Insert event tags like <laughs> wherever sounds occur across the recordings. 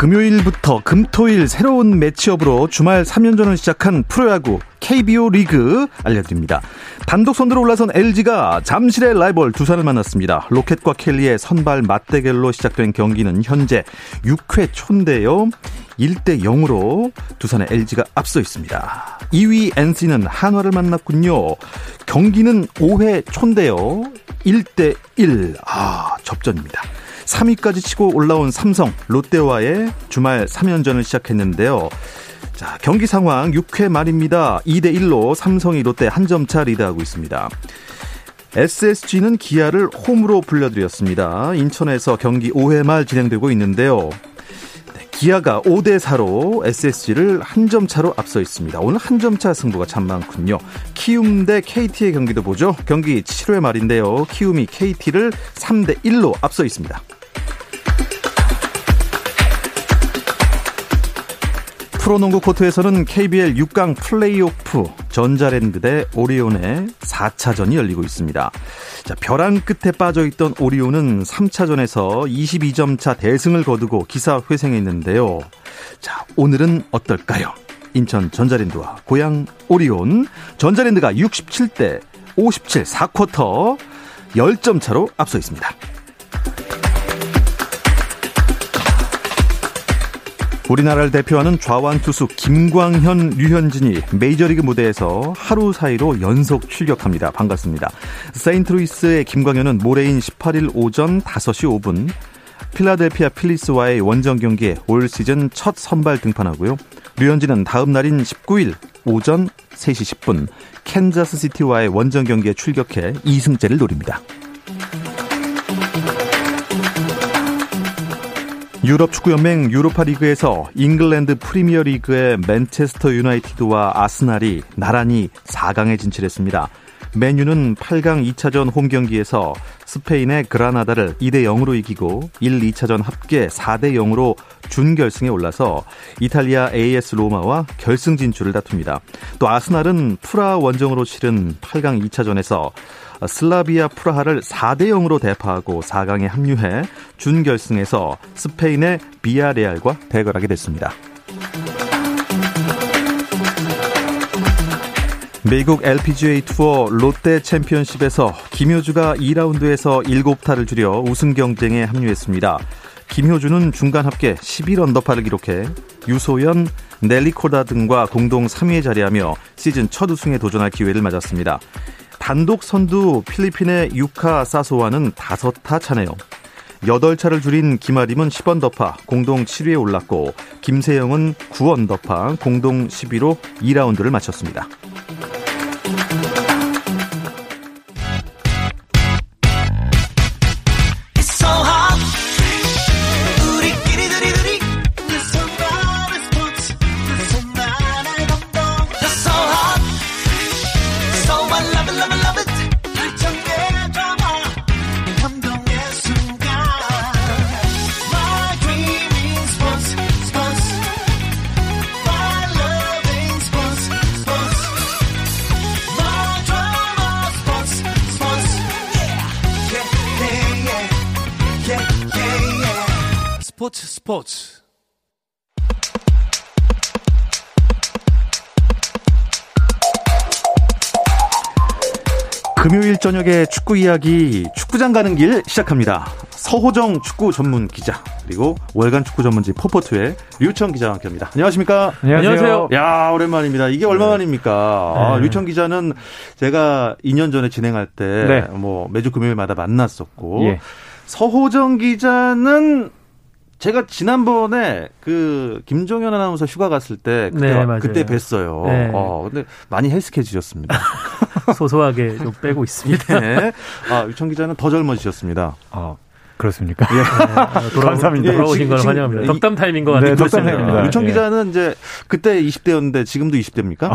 금요일부터 금토일 새로운 매치업으로 주말 3연전을 시작한 프로야구 KBO 리그 알려드립니다. 단독 선두로 올라선 LG가 잠실의 라이벌 두산을 만났습니다. 로켓과 켈리의 선발 맞대결로 시작된 경기는 현재 6회 초인데요. 1대 0으로 두산의 LG가 앞서 있습니다. 2위 NC는 한화를 만났군요. 경기는 5회 초인데요. 1대 1. 아, 접전입니다. 3위까지 치고 올라온 삼성, 롯데와의 주말 3연전을 시작했는데요. 자, 경기 상황 6회 말입니다. 2대 1로 삼성이 롯데 한 점 차 리드하고 있습니다. SSG는 기아를 홈으로 불러들였습니다. 인천에서 경기 5회 말 진행되고 있는데요. 네, 기아가 5대 4로 SSG를 한 점 차로 앞서 있습니다. 오늘 한 점 차 승부가 참 많군요. 키움 대 KT의 경기도 보죠. 경기 7회 말인데요. 키움이 KT를 3대 1로 앞서 있습니다. 프로농구 코트에서는 KBL 6강 플레이오프 전자랜드 대 오리온의 4차전이 열리고 있습니다. 자, 벼랑 끝에 빠져 있던 오리온은 3차전에서 22점 차 대승을 거두고 기사회생했는데요. 자, 오늘은 어떨까요? 인천 전자랜드와 고향 오리온. 전자랜드가 67대 57 4쿼터 10점 차로 앞서 있습니다. 우리나라를 대표하는 좌완 투수 김광현, 류현진이 메이저리그 무대에서 하루 사이로 연속 출격합니다. 반갑습니다. 세인트루이스의 김광현은 모레인 18일 오전 5시 5분 필라델피아 필리스와의 원정 경기에 올 시즌 첫 선발 등판하고요. 류현진은 다음 날인 19일 오전 3시 10분 캔자스시티와의 원정 경기에 출격해 2승째를 노립니다. 유럽 축구연맹 유로파 리그에서 잉글랜드 프리미어 리그의 맨체스터 유나이티드와 아스날이 나란히 4강에 진출했습니다. 맨유는 8강 2차전 홈 경기에서 스페인의 그라나다를 2대 0으로 이기고 1, 2차전 합계 4대 0으로 준결승에 올라서 이탈리아 AS 로마와 결승 진출을 다툽니다. 또 아스날은 프라하 원정으로 치른 8강 2차전에서 슬라비아 프라하를 4대 0으로 대파하고 4강에 합류해 준결승에서 스페인의 비아레알과 대결하게 됐습니다. 미국 LPGA 투어 롯데 챔피언십에서 김효주가 2라운드에서 7타를 줄여 우승 경쟁에 합류했습니다. 김효주는 중간 합계 11언더파를 기록해 유소연, 넬리코다 등과 공동 3위에 자리하며 시즌 첫 우승에 도전할 기회를 맞았습니다. 단독 선두 필리핀의 유카 사소와는 5타 차네요. 8차를 줄인 김아림은 10언더파 공동 7위에 올랐고 김세영은 9언더파 공동 10위로 2라운드를 마쳤습니다. 스포츠 스포츠 금요일 저녁에 축구 이야기 축구장 가는 길 시작합니다. 서호정 축구 전문 기자 그리고 월간 축구 전문지 포포트의 류청 기자와 함께합니다. 안녕하십니까? 안녕하세요. 야 오랜만입니다. 이게 얼마만입니까? 네. 아, 류청 기자는 제가 2년 전에 진행할 때뭐 네. 뭐 매주 금요일마다 만났었고 예. 서호정 기자는 제가 지난번에 그 김종현 아나운서 휴가 갔을 때 그때, 네, 그때 뵀어요. 네. 어, 근데 많이 핼쑥해지셨습니다. <laughs> 소소하게 좀 빼고 있습니다. 네. 아, 유청 기자는 더 젊어지셨습니다. 아, 그렇습니까? 예. 네, 돌아, 감사합니다. 돌아오신 걸 환영합니다. 덕담 타임인 것 같아요. 네, 덕담 타임입니다. 유청 기자는 예. 이제 그때 20대였는데 지금도 20대입니까?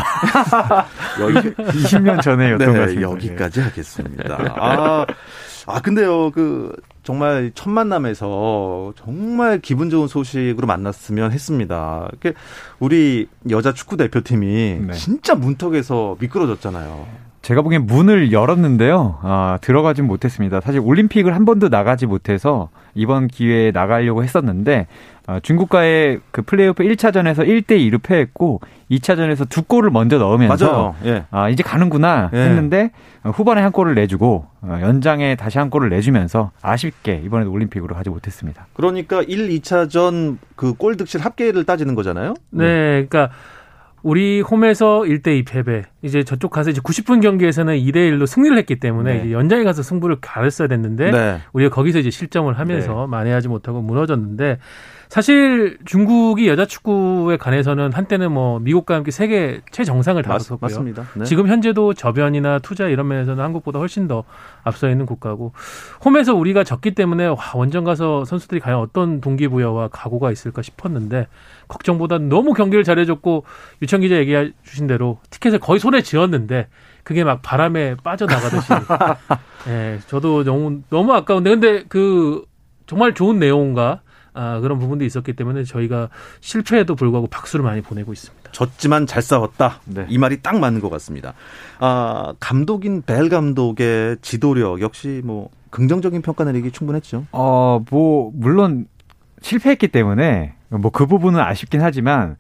여기 20년 전에였던 네, 것 같습니다. 여기까지 하겠습니다. 아, 아 근데요 그 정말 첫 만남에서 정말 기분 좋은 소식으로 만났으면 했습니다. 우리 여자 축구 대표팀이 네. 진짜 문턱에서 미끄러졌잖아요. 제가 보기엔 문을 열었는데요. 아, 들어가진 못했습니다. 사실 올림픽을 한 번도 나가지 못해서 이번 기회에 나가려고 했었는데 아, 중국과의 그 플레이오프 1차전에서 1대 2로 패했고 2차전에서 두 골을 먼저 넣으면서 예. 아, 이제 가는구나 예. 했는데 후반에 한 골을 내주고 어, 연장에 다시 한 골을 내주면서 아쉽게 이번에도 올림픽으로 가지 못했습니다. 그러니까 1, 2차전 그 골 득실 합계를 따지는 거잖아요. 네, 그러니까 우리 홈에서 1대 2 패배. 이제 저쪽 가서 이제 90분 경기에서는 2대 1로 승리를 했기 때문에 네. 연장에 가서 승부를 가렸어야 됐는데 네. 우리가 거기서 이제 실점을 하면서 네. 만회하지 못하고 무너졌는데 사실 중국이 여자 축구에 관해서는 한때는 뭐 미국과 함께 세계 최정상을 다뤘었고요. 맞습니다. 네. 지금 현재도 저변이나 투자 이런 면에서는 한국보다 훨씬 더 앞서 있는 국가고 홈에서 우리가 졌기 때문에 와, 원정 가서 선수들이 과연 어떤 동기부여와 각오가 있을까 싶었는데 걱정보다 너무 경기를 잘해줬고 유청 기자 얘기해 주신 대로 티켓을 거의 손에 쥐었는데 그게 막 바람에 빠져나가듯이. <laughs> 예, 네, 저도 너무 너무 아까운데 근데 그 정말 좋은 내용과 아, 그런 부분도 있었기 때문에 저희가 실패에도 불구하고 박수를 많이 보내고 있습니다. 졌지만 잘 싸웠다. 네. 이 말이 딱 맞는 것 같습니다. 아, 감독인 벨 감독의 지도력 역시 뭐 긍정적인 평가 내리기 충분했죠. 어, 뭐 물론 실패했기 때문에 뭐 그 부분은 아쉽긴 하지만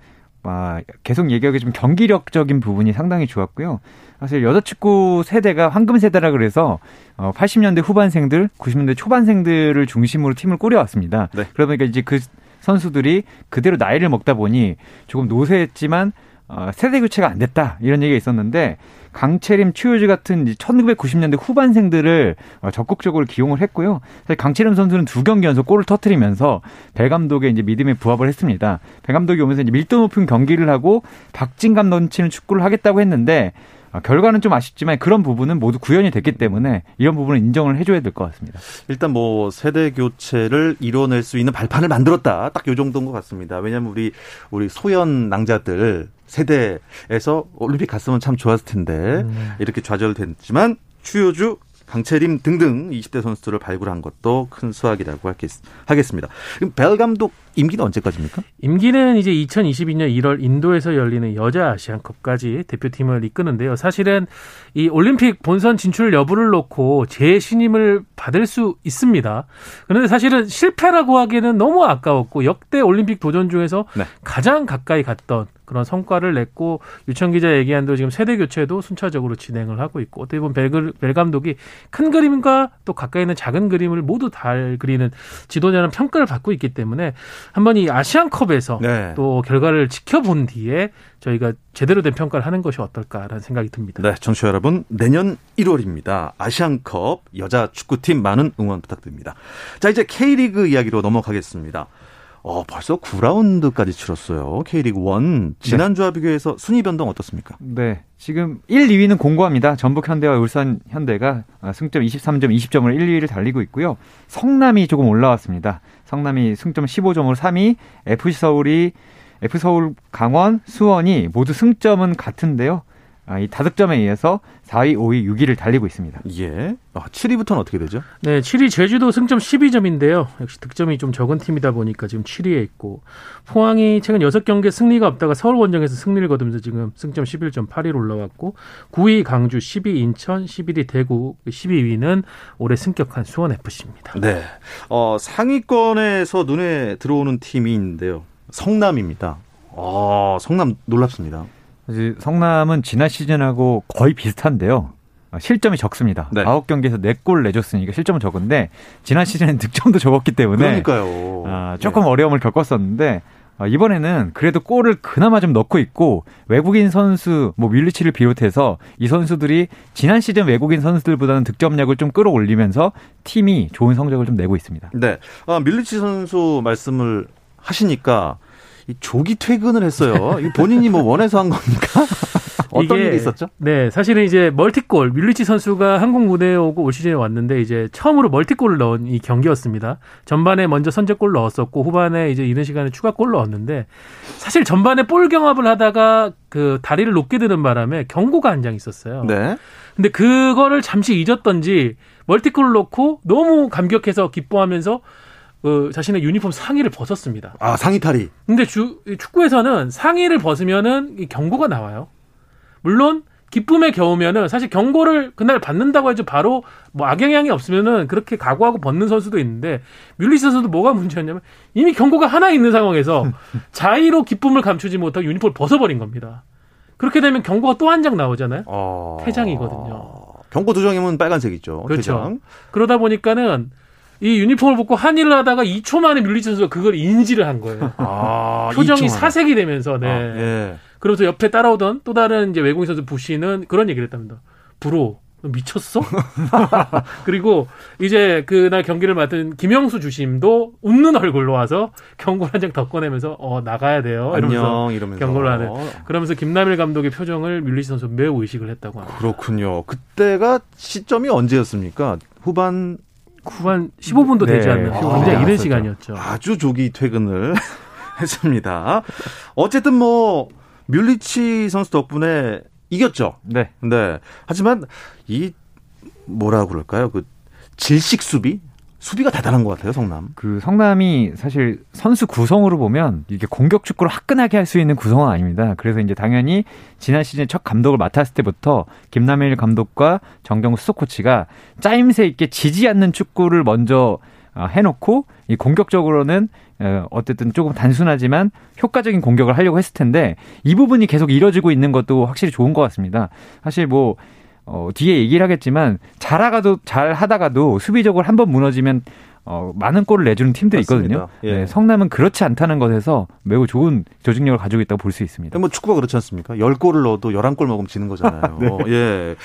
아, 계속 얘기하기 좀 경기력적인 부분이 상당히 좋았고요. 사실 여자 축구 세대가 황금 세대라 그래서 어 80년대 후반생들, 90년대 초반생들을 중심으로 팀을 꾸려왔습니다. 네. 그러다 보니까 이제 그 선수들이 그대로 나이를 먹다 보니 조금 노쇠했지만 어, 세대 교체가 안 됐다 이런 얘기가 있었는데 강채림, 추효지 같은 1990년대 후반생들을 어, 적극적으로 기용을 했고요. 사실 강채림 선수는 두 경기 연속 골을 터트리면서 배 감독의 이제 믿음에 부합을 했습니다. 배 감독이 오면서 이제 밀도 높은 경기를 하고 박진감 넘치는 축구를 하겠다고 했는데 아, 결과는 좀 아쉽지만 그런 부분은 모두 구현이 됐기 때문에 이런 부분은 인정을 해줘야 될 것 같습니다. 일단 뭐 세대 교체를 이뤄낼 수 있는 발판을 만들었다. 딱 요 정도인 것 같습니다. 왜냐하면 우리 우리 소연 낭자들 세대에서 올림픽 갔으면 참 좋았을 텐데 음. 이렇게 좌절됐지만 추효주 강채림 등등 20대 선수들을 발굴한 것도 큰 수확이라고 하겠습니다. 그럼 벨 감독 임기는 언제까지입니까? 임기는 이제 2022년 1월 인도에서 열리는 여자 아시안컵까지 대표팀을 이끄는데요. 사실은 이 올림픽 본선 진출 여부를 놓고 재신임을 받을 수 있습니다. 그런데 사실은 실패라고 하기에는 너무 아까웠고 역대 올림픽 도전 중에서 네. 가장 가까이 갔던 그런 성과를 냈고 유청 기자 얘기한 대로 지금 세대 교체도 순차적으로 진행을 하고 있고 어떻게 보면 벨, 벨 감독이 큰 그림과 또 가까이 있는 작은 그림을 모두 잘 그리는 지도자는 평가를 받고 있기 때문에 한번 이 아시안컵에서 네. 또 결과를 지켜본 뒤에 저희가 제대로 된 평가를 하는 것이 어떨까라는 생각이 듭니다. 네, 청취자 여러분 내년 1월입니다. 아시안컵 여자 축구팀 많은 응원 부탁드립니다. 자 이제 K리그 이야기로 넘어가겠습니다. 어, 벌써 9라운드까지 치렀어요. K리그 1. 지난주와 네. 비교해서 순위 변동 어떻습니까? 네. 지금 1, 2위는 공고합니다. 전북 현대와 울산 현대가 승점 23점, 20점을 1, 2위를 달리고 있고요. 성남이 조금 올라왔습니다. 성남이 승점 15점으로 3위, FC 서울이 F 서울, 강원, 수원이 모두 승점은 같은데요. 아, 이 다득점에 의해서 4위, 5위, 6위를 달리고 있습니다. 예. 아, 7위부터는 어떻게 되죠? 네, 7위 제주도 승점 12점인데요. 역시 득점이 좀 적은 팀이다 보니까 지금 7위에 있고 포항이 최근 6경기 승리가 없다가 서울 원정에서 승리를 거두면서 지금 승점 11점 8위로 올라왔고 9위 강주, 10위 인천, 11위 대구, 12위는 올해 승격한 수원 FC입니다. 네. 어, 상위권에서 눈에 들어오는 팀이 있는데요. 성남입니다. 아, 성남 놀랍습니다. 성남은 지난 시즌하고 거의 비슷한데요. 아, 실점이 적습니다. 네. 9경기에서 4골 내줬으니까 실점은 적은데 지난 시즌엔 <laughs> 득점도 적었기 때문에 그러니까요. 아, 조금 네. 어려움을 겪었었는데 아, 이번에는 그래도 골을 그나마 좀 넣고 있고 외국인 선수 뭐 밀리치를 비롯해서 이 선수들이 지난 시즌 외국인 선수들보다는 득점력을 좀 끌어올리면서 팀이 좋은 성적을 좀 내고 있습니다. 네. 아, 밀리치 선수 말씀을 하시니까 이 조기 퇴근을 했어요. 본인이 뭐 원해서 한 겁니까? <laughs> 어떤 이게- 일이 있었죠? 네, 사실은 이제 멀티골 밀리치 선수가 한국 무대에 오고 올 시즌에 왔는데 이제 처음으로 멀티골을 넣은 이 경기였습니다. 전반에 먼저 선제골 넣었었고 후반에 이제 이른 시간에 추가골 넣었는데 사실 전반에 볼 경합을 하다가 그 다리를 높게 드는 바람에 경고가 한 장 있었어요. 네. 근데 그거를 잠시 잊었던지 멀티골을 넣고 너무 감격해서 기뻐하면서 그 자신의 유니폼 상의를 벗었습니다. 아, 상의 탈이. 근데 주, 이 축구에서는 상의를 벗으면은 이 경고가 나와요. 물론 기쁨에 겨우면은 사실 경고를 그날 받는다고 해도 바로 뭐 악영향이 없으면은 그렇게 각오하고 벗는 선수도 있는데 뮬리 선수도 뭐가 문제였냐면 이미 경고가 하나 있는 상황에서 <laughs> 자의로 기쁨을 감추지 못하고 유니폼을 벗어버린 겁니다. 그렇게 되면 경고가 또 한 장 나오잖아요. 어... 퇴장이거든요. 경고 두 장이면 빨간색이죠. 그렇죠. 퇴장. 그러다 보니까는 이 유니폼을 벗고 한일을 하다가 2초 만에 뮬리 선수가 그걸 인지를 한 거예요. 아, 표정이. 사색이 되면서 네. 아, 예. 그러면서 옆에 따라오던 또 다른 이제 외국인 선수 부시는 그런 얘기를 했답니다. 브로 너 미쳤어? <laughs> 그리고 이제 그날 경기를 맡은 김영수 주심도 웃는 얼굴로 와서 경고를 한 장 더 꺼내면서 어 나가야 돼요. 이러면서 이러면서 경고를 하는. 그러면서 김남일 감독의 표정을 뮬리시 선수 매우 의식을 했다고 합니다. 그렇군요. 그때가 시점이 언제였습니까? 후반 후반 15분도 되지 네, 않는 15분 굉장히 되지 이른. 시간이었죠. 아주 조기 퇴근을 <laughs> 했습니다. 어쨌든 뭐 뮬리치 선수 덕분에 이겼죠. 네. 네. 하지만 이 뭐라 그럴까요? 그 질식 수비 수비가 대단한 것 같아요, 성남. 그 성남이 사실 선수 구성으로 보면 이게 공격 축구를 화끈하게 할 수 있는 구성은 아닙니다. 그래서 이제 당연히 지난 시즌 첫 감독을 맡았을 때부터 김남일 감독과 정경우 수석 코치가 짜임새 있게 지지 않는 축구를 먼저 어, 해놓고 이 공격적으로는 어, 어쨌든 조금 단순하지만 효과적인 공격을 하려고 했을 텐데 이 부분이 계속 이뤄지고 있는 것도 확실히 좋은 것 같습니다. 사실 뭐 어, 뒤에 얘기를 하겠지만 잘하가도 잘 하다가도 수비적으로 한 번 무너지면 어, 많은 골을 내주는 팀들이. 있거든요. 예. 네, 성남은 그렇지 않다는 것에서 매우 좋은 조직력을 가지고 있다고 볼 수 있습니다. 뭐 축구가 그렇지 않습니까? 10골을 넣어도 11골 먹으면 지는 거잖아요. <laughs> 네. 예.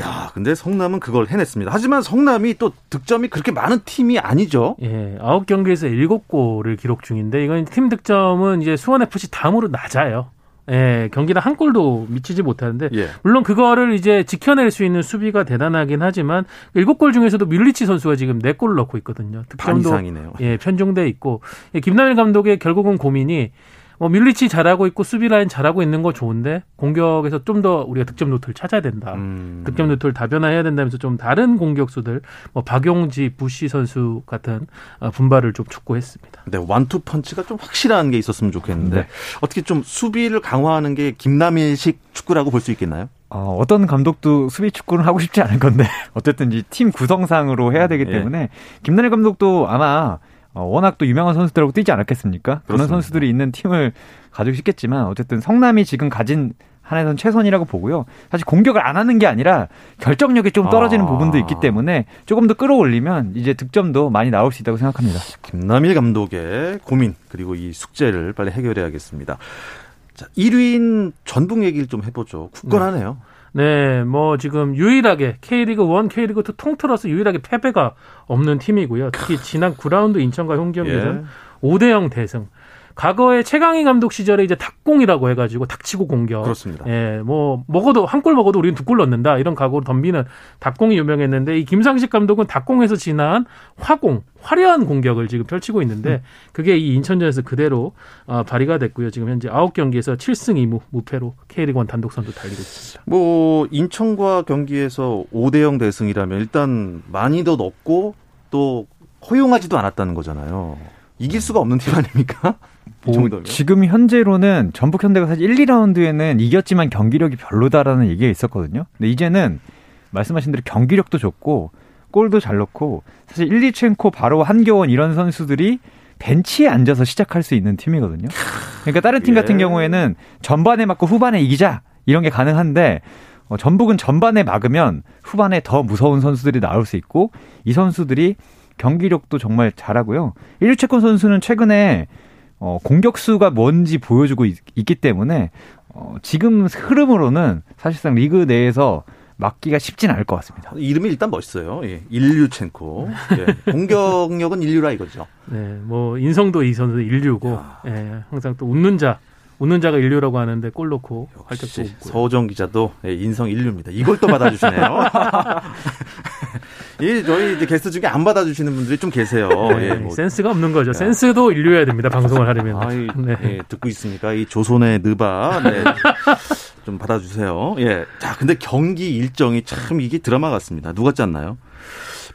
야, 근데 성남은 그걸 해냈습니다. 하지만 성남이 또 득점이 그렇게 많은 팀이 아니죠. 예, 아홉 경기에서 일곱 골을 기록 중인데 이건 팀 득점은 이제 수원 FC 다음으로 낮아요. 예, 경기당 한 골도 미치지 못하는데 예. 물론 그거를 이제 지켜낼 수 있는 수비가 대단하긴 하지만 일곱 골 중에서도 밀리치 선수가 지금 네 골을 넣고 있거든요. 반 득점도 이상이네요. 예, 편중돼 있고 예, 김남일 감독의 결국은 고민이 뭐 뮬리치 잘하고 있고 수비 라인 잘하고 있는 거 좋은데 공격에서 좀 더 우리가 득점 루트를 찾아야 된다. 음. 득점 루트를 다변화해야 된다면서 좀 다른 공격수들 뭐 박용지, 부시 선수 같은 어, 분발을 좀 촉구했습니다. 네, 원투 펀치가 좀 확실한 게 있었으면 좋겠는데 네. 어떻게 좀 수비를 강화하는 게 김남일식 축구라고 볼 수 있겠나요? 어, 어떤 감독도 수비 축구는 하고 싶지 않을 건데 <laughs> 어쨌든 이 팀 구성상으로 해야 되기 예. 때문에 김남일 감독도 아마 어, 워낙 또 유명한 선수들하고 뛰지 않았겠습니까? 그런 그렇습니다. 선수들이 있는 팀을 가지고 싶겠지만 어쨌든 성남이 지금 가진 한에선 최선이라고 보고요. 사실 공격을 안 하는 게 아니라 결정력이 좀 떨어지는 아. 부분도 있기 때문에 조금 더 끌어올리면 이제 득점도 많이 나올 수 있다고 생각합니다. 김남일 감독의 고민 그리고 이 숙제를 빨리 해결해야겠습니다. 자, 1위인 전북 얘기를 좀 해보죠. 굳건하네요. 네, 뭐 지금 유일하게 K리그 1, K리그 2 통틀어서 유일하게 패배가 없는 팀이고요. 특히 지난 9라운드 인천과 홈 경기에서는 예. 5대 0 대승. 과거에 최강희 감독 시절에 이제 닭공이라고 해가지고 닥치고 공격. 그렇습니다. 예, 뭐 먹어도 한 골 먹어도 우리는 두 골 넣는다 이런 각오로 덤비는 닭공이 유명했는데 이 김상식 감독은 닭공에서 지난 화공, 화려한 공격을 지금 펼치고 있는데 그게 이 인천전에서 그대로 어, 발휘가 됐고요. 지금 현재 9경기에서 7승 2무 무패로 K리그 1 단독 선두 달리고 있습니다. 뭐 인천과 경기에서 5대 0 대승이라면 일단 많이 더 넣고 또 허용하지도 않았다는 거잖아요. 이길 수가 없는 팀 아닙니까? 이 뭐. 지금 현재로는 전북 현대가 사실 1, 2라운드에는 이겼지만 경기력이 별로다라는 얘기가 있었거든요. 근데 이제는 말씀하신 대로 경기력도 좋고 골도 잘 넣고 사실 1, 2첸코 바로 한교원 이런 선수들이 벤치에 앉아서 시작할 수 있는 팀이거든요. 그러니까 다른 팀 예. 같은 경우에는 전반에 맞고 후반에 이기자 이런 게 가능한데 어, 전북은 전반에 막으면 후반에 더 무서운 선수들이 나올 수 있고 이 선수들이 경기력도 정말 잘하고요. 일류채권 선수는 최근에 어, 공격수가 뭔지 보여주고 있, 기 때문에 어, 지금 흐름으로는 사실상 리그 내에서 막기가 쉽진 않을 것 같습니다. 이름이 일단 멋있어요. 예. 인류첸코. 예. 공격력은 인류라 이거죠. <laughs> 네, 뭐 인성도 이 선수 인류고 야. 예, 항상 또 웃는 자 웃는 자가 인류라고 하는데 골 넣고 활짝 웃고. 서호정 기자도 예, 인성 인류입니다. 이걸 또 받아주시네요. <laughs> 이 저희 이제 게스트 중에 안 받아주시는 분들이 좀 계세요. 네, 예, 뭐. 센스가 없는 거죠. 센스도 인류해야 됩니다. 방송을 하려면. 아 이, 네. 예, 듣고 있습니까? 이 조선의 느바 네. <laughs> 좀 받아주세요. 예, 자 근데 경기 일정이 참 이게 드라마 같습니다. 누가 짰나요?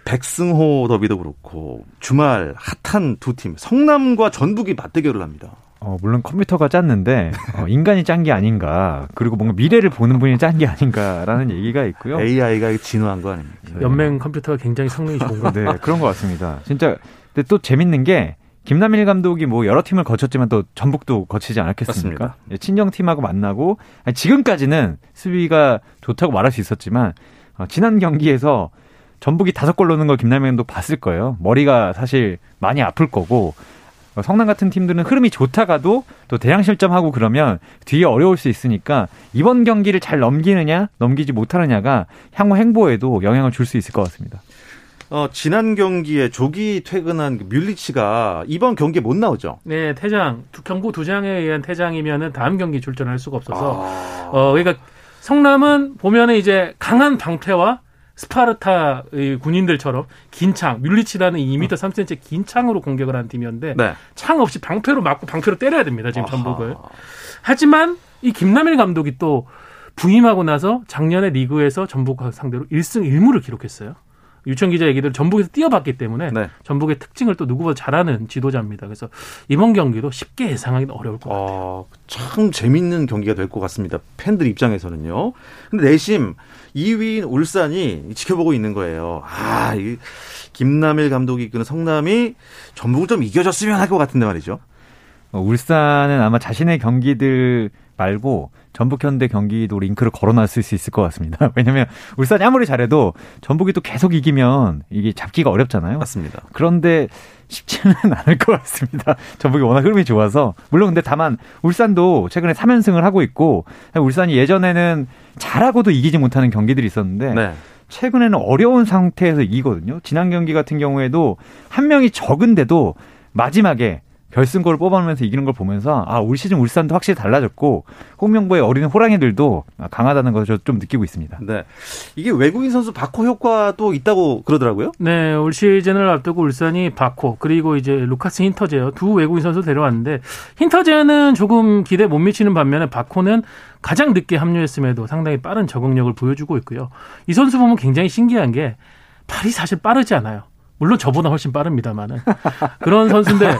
백승호 더비도 그렇고 주말 핫한 두 팀 성남과 전북이 맞대결을 합니다. 어, 물론 컴퓨터가 짰는데 어, 인간이 짠 게 아닌가 그리고 뭔가 미래를 보는 분이 짠 게 아닌가라는 얘기가 있고요. AI가 진화한 거 아닙니까? 연맹 컴퓨터가 굉장히 성능이 좋은 거. <laughs> 네, 그런 것 같습니다. 진짜 근데 또 재밌는 게 김남일 감독이 뭐 여러 팀을 거쳤지만 또 전북도 거치지 않았겠습니까? 맞습니다. 예, 친정 팀하고 만나고 아니, 지금까지는 수비가 좋다고 말할 수 있었지만 어, 지난 경기에서 전북이 다섯 골 넣는 걸 김남일 감독 봤을 거예요. 머리가 사실 많이 아플 거고 어, 성남 같은 팀들은 흐름이 좋다가도 또 대량 실점하고 그러면 뒤에 어려울 수 있으니까 이번 경기를 잘 넘기느냐 넘기지 못하느냐가 향후 행보에도 영향을 줄 수 있을 것 같습니다. 어, 지난 경기에 조기 퇴근한 그 뮬리치가 이번 경기에 못 나오죠. 네, 퇴장. 두- 경고 두 장에 의한 퇴장이면은 다음 경기 출전할 수가 없어서 아. 어, 그러니까 성남은 보면은 이제 강한 방패와 스파르타의 군인들처럼 긴 창, 뮬리치라는 2m 3cm 긴 창으로 공격을 한 팀이었는데 네. 창 없이 방패로 맞고 방패로 때려야 됩니다. 지금. 전북을. 하지만 이 김남일 감독이 또 부임하고 나서 작년에 리그에서 전북 상대로 1승 1무를 기록했어요. 유천 기자 얘기대로 전북에서 뛰어봤기 때문에 네. 전북의 특징을 또 누구보다 잘하는 지도자입니다. 그래서 이번 경기도 쉽게 예상하기 는 어려울 것 같아요. 어, 참 재밌는 경기가 될 것 같습니다. 팬들 입장에서는요. 근데 내심 2위인 울산이 지켜보고 있는 거예요. 아, 이 김남일 감독이 이끄는 성남이 전북을 좀 이겨줬으면 할 것 같은데 말이죠. 어, 울산은 아마 자신의 경기들 말고 전북 현대 경기도 링크를 걸어놨을 수 있을 것 같습니다. <laughs> 왜냐하면 울산이 아무리 잘해도 전북이 또 계속 이기면 이게 잡기가 어렵잖아요. 맞습니다. 그런데 쉽지는 <laughs> 않을 것 같습니다. 전북이 워낙 흐름이 좋아서 물론 근데 다만 울산도 최근에 3연승을 하고 있고 울산이 예전에는 잘하고도 이기지 못하는 경기들이 있었는데 네. 최근에는 어려운 상태에서 이기거든요. 지난 경기 같은 경우에도 한 명이 적은데도 마지막에 결승골을 뽑아내면서 이기는 걸 보면서 아 올 시즌 울산도 확실히 달라졌고 홍명보의 어린 호랑이들도 강하다는 것을 좀 느끼고 있습니다. 네. 이게 외국인 선수 바코 효과도 있다고 그러더라고요. 네, 올 시즌을 앞두고 울산이 바코 그리고 이제 루카스 힌터제요 두 외국인 선수 데려왔는데 힌터제는 조금 기대 못 미치는 반면에 바코는 가장 늦게 합류했음에도 상당히 빠른 적응력을 보여주고 있고요. 이 선수 보면 굉장히 신기한 게 발이 사실 빠르지 않아요. 물론 저보다 훨씬 빠릅니다만은. 그런 선수인데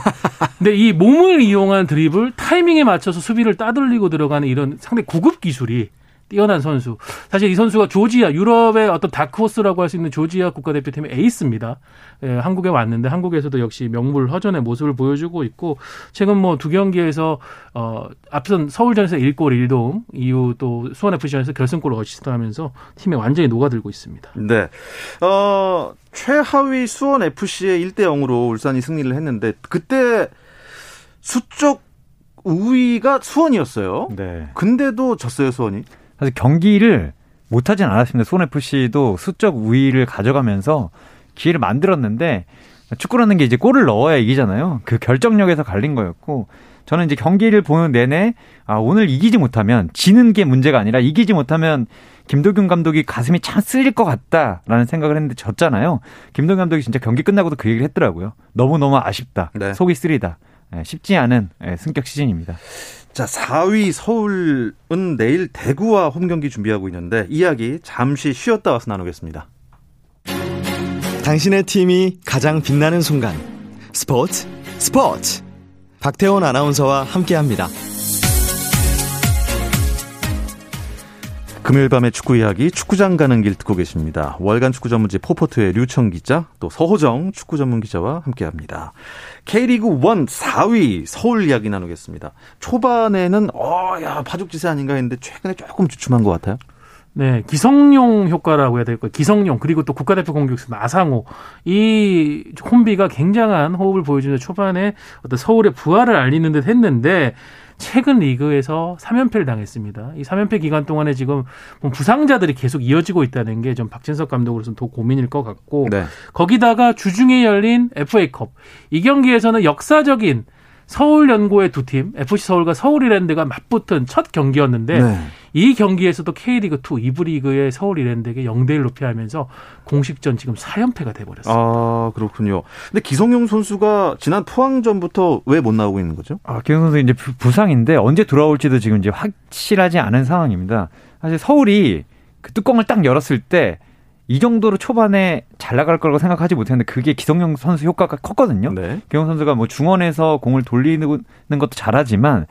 근데 이 몸을 이용한 드리블 타이밍에 맞춰서 수비를 따돌리고 들어가는 이런 상당히 고급 기술이 뛰어난 선수. 사실 이 선수가 조지아 유럽의 어떤 다크호스라고 할 수 있는 조지아 국가대표팀의 에이스입니다. 예, 한국에 왔는데 한국에서도 역시 명불허전의 모습을 보여주고 있고 최근 뭐 두 경기에서 어 앞선 서울전에서 1골 1도움 이후 또 수원 FC전에서 결승골을 어시스트하면서 팀에 완전히 녹아들고 있습니다. 네. 어, 최하위 수원 FC의 1대 0으로 울산이 승리를 했는데 그때 수적 우위가 수원이었어요. 네. 근데도 졌어요, 수원이. 사실 경기를 못하진 않았습니다. 수원 FC도 수적 우위를 가져가면서 기회를 만들었는데 축구라는 게 이제 골을 넣어야 이기잖아요. 그 결정력에서 갈린 거였고 저는 이제 경기를 보는 내내 아 오늘 이기지 못하면 지는 게 문제가 아니라 이기지 못하면 김도균 감독이 가슴이 참 쓰릴 것 같다라는 생각을 했는데 졌잖아요. 김도균 감독이 진짜 경기 끝나고도 그 얘기를 했더라고요. 너무 너무 아쉽다. 네. 속이 쓰리다. 예, 쉽지 않은 예, 승격 시즌입니다. 자, 4위 서울은 내일 대구와 홈 경기 준비하고 있는데 이야기 잠시 쉬었다 와서 나누겠습니다. 당신의 팀이 가장 빛나는 순간 스포츠 스포츠 박태원 아나운서와 함께합니다. 금요일 밤의 축구 이야기 축구장 가는 길 듣고 계십니다. 월간 축구 전문지 포포트의 류청 기자 또 서호정 축구 전문 기자와 함께합니다. K리그 1 4위 서울 이야기 나누겠습니다. 초반에는 어야 파죽지세 아닌가 했는데 최근에 조금 주춤한 것 같아요. 네, 기성용 효과라고 해야 될 거예요. 기성용 그리고 또 국가대표 공격수 나상호 이 콤비가 굉장한 호흡을 보여주는 초반에 어떤 서울의 부활을 알리는 듯 했는데 최근 리그에서 3연패를 당했습니다. 이 3연패 기간 동안에 지금 뭐 부상자들이 계속 이어지고 있다는 게 좀 박진석 감독으로서는 더 고민일 것 같고 네. 거기다가 주중에 열린 FA컵 이 경기에서는 역사적인 서울 연고의 두 팀, FC 서울과 서울 이랜드가 맞붙은 첫 경기였는데 네. 이 경기에서도 K리그 2 2부 리그의 서울 이랜드에게 0대 1로 패하면서 공식전 지금 4연패가 돼 버렸어요. 아, 그렇군요. 근데 기성용 선수가 지난 포항전부터 왜 못 나오고 있는 거죠? 아, 기성 선수 이제 부- 부상인데 언제 돌아올지도 지금 이제 확실하지 않은 상황입니다. 사실 서울이 그 뚜껑을 딱 열었을 때 이 정도로 초반에 잘 나갈 거라고 생각하지 못했는데 그게 기성용 선수 효과가 컸거든요. 네. 기성 선수가 뭐 중원에서 공을 돌리는 것도 잘하지만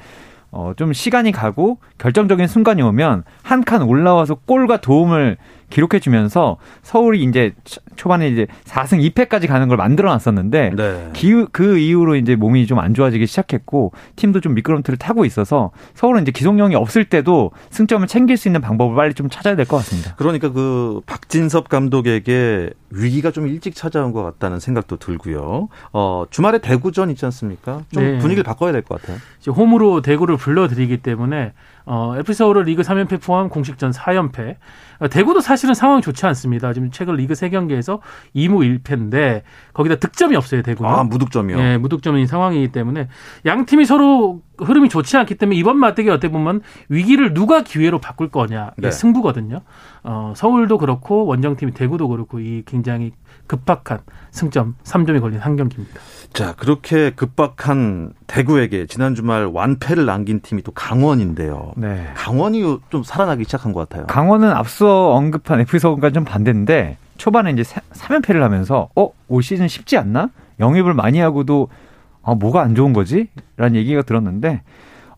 어, 좀 시간이 가고 결정적인 순간이 오면 한 칸 올라와서 골과 도움을 기록해주면서 서울이 이제 초- 초반에 이제 4승 2패까지 가는 걸 만들어 놨었는데 네. 기후, 그 이후로 이제 몸이 좀 안 좋아지기 시작했고 팀도 좀 미끄럼틀을 타고 있어서 서울은 이제 기성용이 없을 때도 승점을 챙길 수 있는 방법을 빨리 좀 찾아야 될 것 같습니다. 그러니까 그 박진섭 감독에게 위기가 좀 일찍 찾아온 것 같다는 생각도 들고요. 어, 주말에 대구전 있지 않습니까? 좀 네. 분위기를 바꿔야 될 것 같아요. 이제 홈으로 대구를 불러드리기 때문에 어, FC 서울은 리그 3연패 포함 공식전 4연패. 어, 대구도 사실은 상황이 좋지 않습니다. 지금 최근 리그 3경기에서 2무 1패인데 거기다 득점이 없어요, 대구는. 아, 무득점이요. 예, 무득점인 상황이기 때문에 양 팀이 서로 흐름이 좋지 않기 때문에 이번 맞대기 어떻게 보면 위기를 누가 기회로 바꿀 거냐 네. 승부거든요. 어, 서울도 그렇고 원정팀이 대구도 그렇고 이 굉장히 급박한 승점 3점이 걸린 한 경기입니다. 자, 그렇게 급박한 대구에게 지난 주말 완패를 남긴 팀이 또 강원인데요. 네. 강원이 좀 살아나기 시작한 것 같아요. 강원은 앞서 언급한 서울과 좀 반대인데 초반에 이제 3연패를 하면서 어, 올 시즌 쉽지 않나? 영입을 많이 하고도 아, 뭐가 안 좋은 거지? 라는 얘기가 들었는데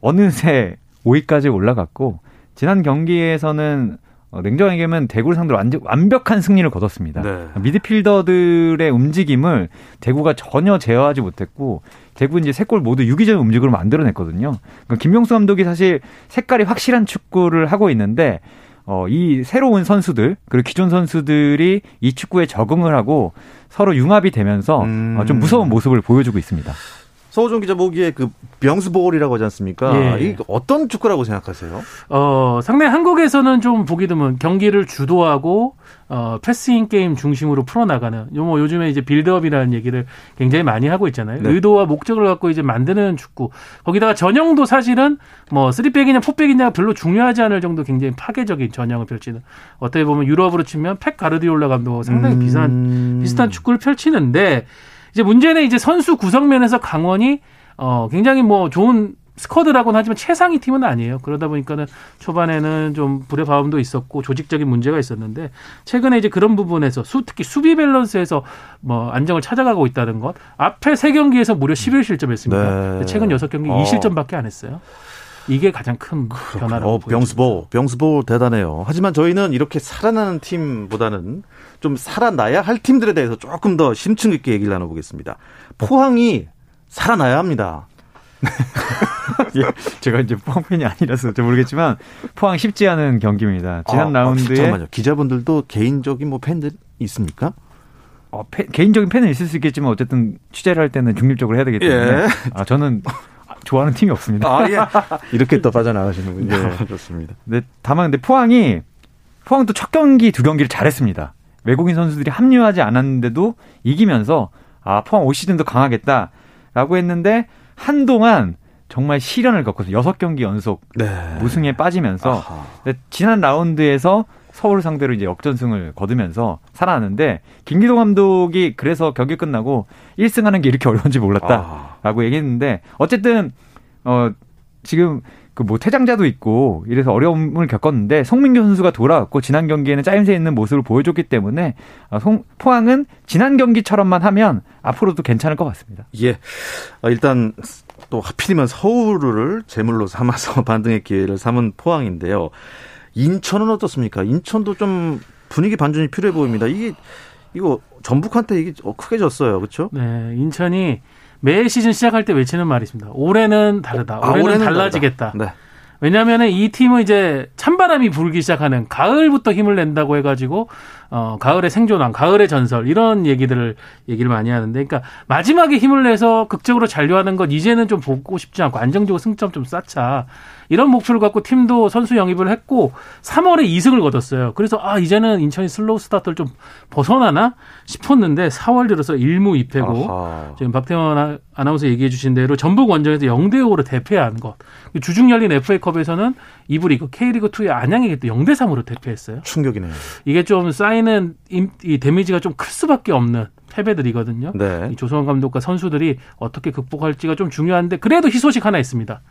어느새 5위까지 올라갔고 지난 경기에서는 어, 냉정하게 얘기하면 대구를 상대로 완전 완벽한 승리를 거뒀습니다. 네. 미드필더들의 움직임을 대구가 전혀 제어하지 못했고 대구 이제 세 골 모두 유기적 움직임으로 만들어냈거든요. 그러니까 김명수 감독이 사실 색깔이 확실한 축구를 하고 있는데 어, 이 새로운 선수들 그리고 기존 선수들이 이 축구에 적응을 하고 서로 융합이 되면서 음. 어, 좀 무서운 모습을 보여주고 있습니다. 서우정 기자 보기에 그 병스볼이라고 하지 않습니까? 예. 이 어떤 축구라고 생각하세요? 어, 상당히 한국에서는 좀 보기 드문 경기를 주도하고 어, 패스인 게임 중심으로 풀어나가는 요뭐 요즘에 이제 빌드업이라는 얘기를 굉장히 많이 하고 있잖아요. 네. 의도와 목적을 갖고 이제 만드는 축구. 거기다가 전형도 사실은 뭐 3백이냐 4백이냐가 별로 중요하지 않을 정도 굉장히 파괴적인 전형을 펼치는 어떻게 보면 유럽으로 치면 펩 가르디올라 감독하고 상당히 비슷한 음. 비슷한 축구를 펼치는데 이제 문제는 이제 선수 구성면에서 강원이 어 굉장히 뭐 좋은 스쿼드라고는 하지만 최상위 팀은 아니에요. 그러다 보니까는 초반에는 좀 불의 바움도 있었고 조직적인 문제가 있었는데 최근에 이제 그런 부분에서 수 특히 수비 밸런스에서 뭐 안정을 찾아가고 있다는 것. 앞에 세 경기에서 무려 11 실점했습니다. 네. 근데 최근 여섯 경기 어. 2실점밖에 안 했어요. 이게 가장 큰 변화라고 어. 병스볼, 병스볼 대단해요. 하지만 저희는 이렇게 살아나는 팀보다는 좀 살아나야 할 팀들에 대해서 조금 더 심층 있게 얘기를 나눠보겠습니다. 포항이 살아나야 합니다. <laughs> 예, 제가 이제 포항 팬이 아니라서 잘 모르겠지만 포항 쉽지 않은 경기입니다. 지난 아, 아, 라운드에 잠깐만요. 기자분들도 개인적인 뭐 팬들 있습니까? 어, 팬- 개인적인 팬은 있을 수 있겠지만 어쨌든 취재를 할 때는 중립적으로 해야 되기 때문에 예. 아, 저는 좋아하는 팀이 없습니다. 아, 예. <laughs> 이렇게 또 빠져나가시는군요. 네. 좋습니다. 네, 다만 근데 포항이 포항도 첫 경기 두 경기를 잘했습니다. 외국인 선수들이 합류하지 않았는데도 이기면서 아 포항 올 시즌도 강하겠다라고 했는데 한동안 정말 시련을 겪어서 여섯 경기 연속 네. 무승에 빠지면서 지난 라운드에서 서울 상대로 이제 역전승을 거두면서 살아났는데 김기동 감독이 그래서 경기 끝나고 1승하는 게 이렇게 <laughs> 어려운지 몰랐다라고 아. 얘기했는데 어쨌든 어 지금 그 뭐 퇴장자도 있고 이래서 어려움을 겪었는데 송민규 선수가 돌아왔고 지난 경기에는 짜임새 있는 모습을 보여줬기 때문에 아, 송, 포항은 지난 경기처럼만 하면 앞으로도 괜찮을 것 같습니다. 예. 아, 일단 또 하필이면 서울을 제물로 삼아서 <laughs> 반등의 기회를 삼은 포항인데요. 인천은 어떻습니까? 인천도 좀 분위기 반전이 필요해 보입니다. 이게 이거 전북한테 이게 크게 졌어요. 그렇죠? 네, 인천이 매 시즌 시작할 때 외치는 말이 있습니다. 올해는 다르다. 아, 올해는, 올해는 달라지겠다. 네. 왜냐하면 이 팀은 이제 찬바람이 불기 시작하는 가을부터 힘을 낸다고 해가지고 어 가을의 생존왕, 가을의 전설 이런 얘기들을 얘기를 많이 하는데, 그러니까 마지막에 힘을 내서 극적으로 잔류하는 건 이제는 좀 보고 싶지 않고 안정적으로 승점 좀 쌓자 이런 목표를 갖고 팀도 선수 영입을 했고 3월에 2승을 거뒀어요. 그래서 아 이제는 인천이 slow start를 좀 벗어나나 싶었는데 4월 들어서 1무 2패고 아하. 지금 박태원 아나운서 얘기해 주신 대로 전북 원정에서 0대 5로 대패한 것. 주중 열린 FA컵에서는 2부 리그 K리그 2의 안양에게 또 0대 3으로 대패했어요. 충격이네요. 이게 좀 쌓 이는 이 데미지가 좀 클 수밖에 없는 패배들이거든요. 네. 이 조성원 감독과 선수들이 어떻게 극복할지가 좀 중요한데 그래도 희소식 하나 있습니다.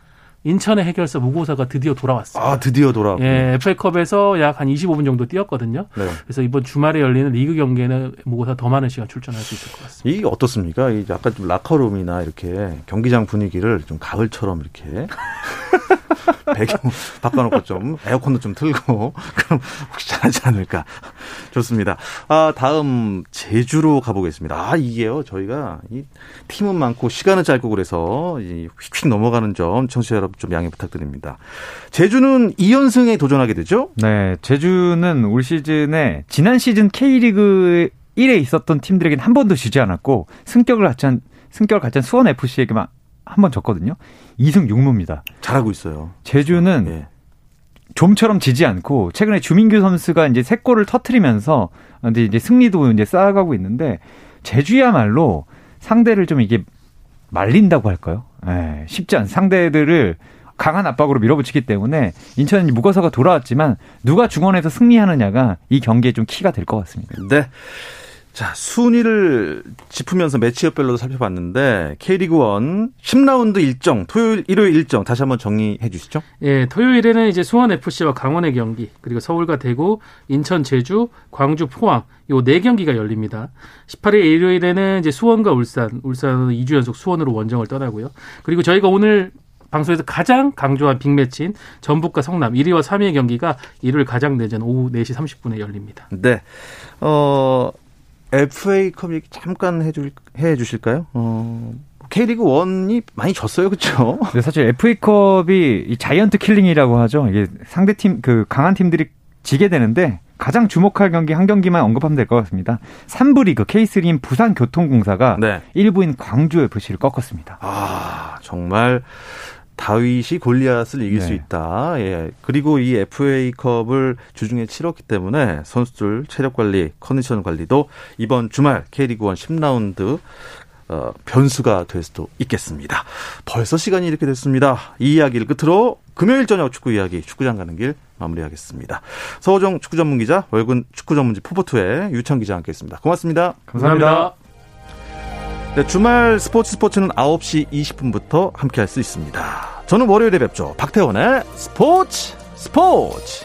인천의 해결사 무고사가 드디어 돌아왔어요. 아, 드디어 돌아왔 예, FA컵에서 약 한 25분 정도 뛰었거든요. 네. 그래서 이번 주말에 열리는 리그 경기에는 무고사 더 많은 시간 출전할 수 있을 것 같습니다. 이게 어떻습니까? 이 약간 좀 라커룸이나 이렇게 경기장 분위기를 좀 가을처럼 이렇게 <laughs> <laughs> 배경 바꿔놓고 좀 에어컨도 좀 틀고 <laughs> 그럼 혹시 잘하지 않을까 좋습니다. 아 다음 제주로 가보겠습니다. 아 이게요 저희가 이 팀은 많고 시간은 짧고 그래서 이 휙휙 넘어가는 점 청취자 여러분 좀 양해 부탁드립니다. 제주는 2연승에 도전하게 되죠? 네, 제주는 올 시즌에 지난 시즌 K리그 1에 있었던 팀들에게는 한 번도 지지 않았고 승격을 않 승격을 갖지 않은 수원 FC에게만 한 번 졌거든요. 2승 6무입니다. 잘하고 있어요. 제주는 예. 좀처럼 지지 않고 최근에 주민규 선수가 이제 세 골을 터트리면서 근데 이제 승리도 이제 쌓아가고 있는데 제주야말로 상대를 좀 이게 말린다고 할까요? 예, 쉽지 않은 상대들을 강한 압박으로 밀어붙이기 때문에 인천은 무거서가 돌아왔지만 누가 중원에서 승리하느냐가 이 경기에 좀 키가 될 것 같습니다. 네. 자, 순위를 짚으면서 매치업별로 살펴봤는데 K리그 1 10라운드 일정, 토요일, 일요일 일정 다시 한번 정리해 주시죠. 예, 토요일에는 이제 수원 FC와 강원의 경기, 그리고 서울과 대구, 인천, 제주, 광주, 포항 요 네 경기가 열립니다. 18일 일요일에는 이제 수원과 울산, 울산은 2주 연속 수원으로 원정을 떠나고요. 그리고 저희가 오늘 방송에서 가장 강조한 빅매치인 전북과 성남 1위와 3위의 경기가 일요일 가장 내전 오후 4시 30분에 열립니다. 네. 어, FA컵 얘기 잠깐 해줄, 해 주실까요? 어, K리그 1이 많이 졌어요, 그렇죠? 네, 사실 FA컵이 이 giant killing이라고 하죠. 이게 상대 팀, 그 강한 팀들이 지게 되는데 가장 주목할 경기 한 경기만 언급하면 될 것 같습니다. 3부 리그 K3인 부산교통공사가 네. 1부인 광주 FC를 꺾었습니다. 아, 정말 다윗이 골리앗을 이길 네. 수 있다. 예. 그리고 이 FA컵을 주중에 치렀기 때문에 선수들 체력 관리, 컨디션 관리도 이번 주말 K리그 1 10라운드 어, 변수가 될 수도 있겠습니다. 벌써 시간이 이렇게 됐습니다. 이 이야기를 끝으로 금요일 저녁 축구 이야기 축구장 가는 길 마무리하겠습니다. 서호정 축구 전문 기자, 월군 축구 전문지 포포투의 유창 기자 함께했습니다. 고맙습니다. 감사합니다. 감사합니다. 네, 주말 스포츠 스포츠는 9시 20분부터 함께 할 수 있습니다. 저는 월요일에 뵙죠. 박태원의 스포츠 스포츠.